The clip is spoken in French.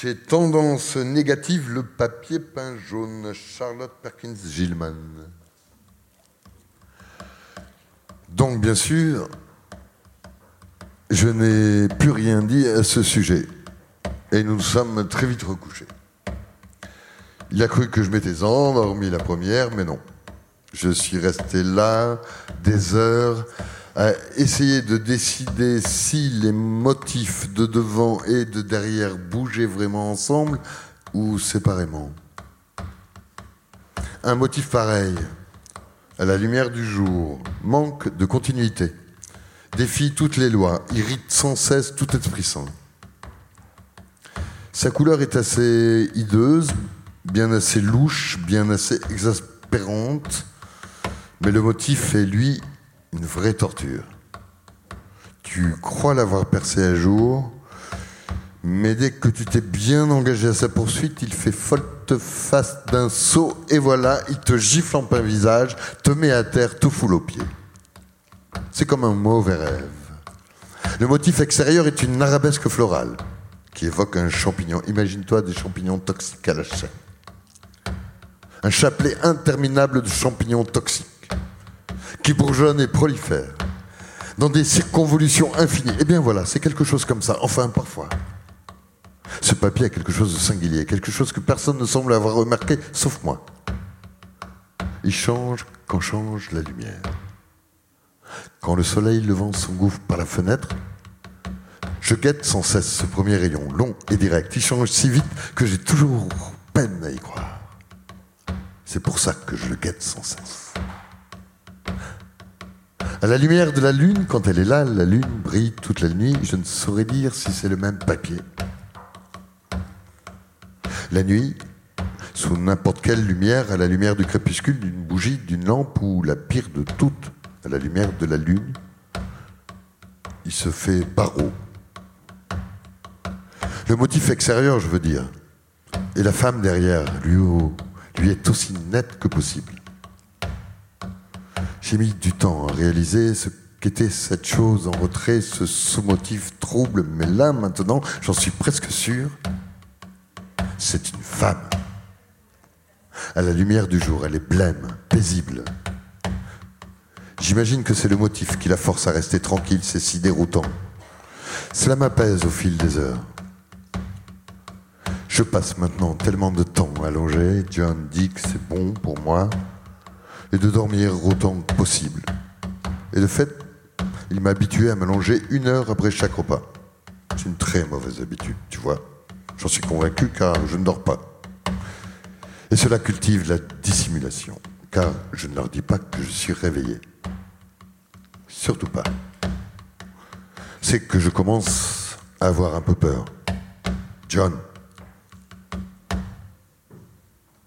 Chez Tendance Négative, le papier peint jaune, Charlotte Perkins Gilman. Donc, bien sûr, je n'ai plus rien dit à ce sujet. Et nous nous sommes très vite recouchés. Il a cru que je m'étais endormi la première, mais non. Je suis resté là des heures à essayer de décider si les motifs de devant et de derrière bougeaient vraiment ensemble ou séparément. Un motif pareil, à la lumière du jour, manque de continuité, défie toutes les lois, irrite sans cesse tout esprit sain. Sa couleur est assez hideuse, bien assez louche, bien assez exaspérante, mais le motif est, lui, une vraie torture. Tu crois l'avoir percé à jour, mais dès que tu t'es bien engagé à sa poursuite, il fait volte-face d'un saut et voilà, il te gifle en plein visage, te met à terre, te foule aux pieds. C'est comme un mauvais rêve. Le motif extérieur est une arabesque florale qui évoque un champignon. Imagine-toi des champignons toxiques à la chaîne. Un chapelet interminable de champignons toxiques qui bourgeonnent et prolifèrent dans des circonvolutions infinies. Eh bien voilà, c'est quelque chose comme ça. Enfin, parfois. Ce papier a quelque chose de singulier, quelque chose que personne ne semble avoir remarqué, sauf moi. Il change quand change la lumière. Quand le soleil levant s'engouffre par la fenêtre, je guette sans cesse ce premier rayon, long et direct. Il change si vite que j'ai toujours peine à y croire. C'est pour ça que je le guette sans cesse. À la lumière de la lune, quand elle est là, la lune brille toute la nuit. Je ne saurais dire si c'est le même papier. La nuit, sous n'importe quelle lumière, à la lumière du crépuscule, d'une bougie, d'une lampe ou la pire de toutes, à la lumière de la lune, il se fait barreau. Le motif extérieur, je veux dire, et la femme derrière, lui, lui est aussi nette que possible. J'ai mis du temps à réaliser ce qu'était cette chose en retrait, ce sous-motif trouble, mais là, maintenant, j'en suis presque sûr, c'est une femme. À la lumière du jour, elle est blême, paisible. J'imagine que c'est le motif qui la force à rester tranquille, c'est si déroutant. Cela m'apaise au fil des heures. Je passe maintenant tellement de temps allongé, John dit que c'est bon pour moi, et de dormir autant que possible. Et de fait, il m'a habitué à m'allonger une heure après chaque repas. C'est une très mauvaise habitude, tu vois. J'en suis convaincu car je ne dors pas. Et cela cultive la dissimulation, car je ne leur dis pas que je suis réveillé. Surtout pas. C'est que je commence à avoir un peu peur. John,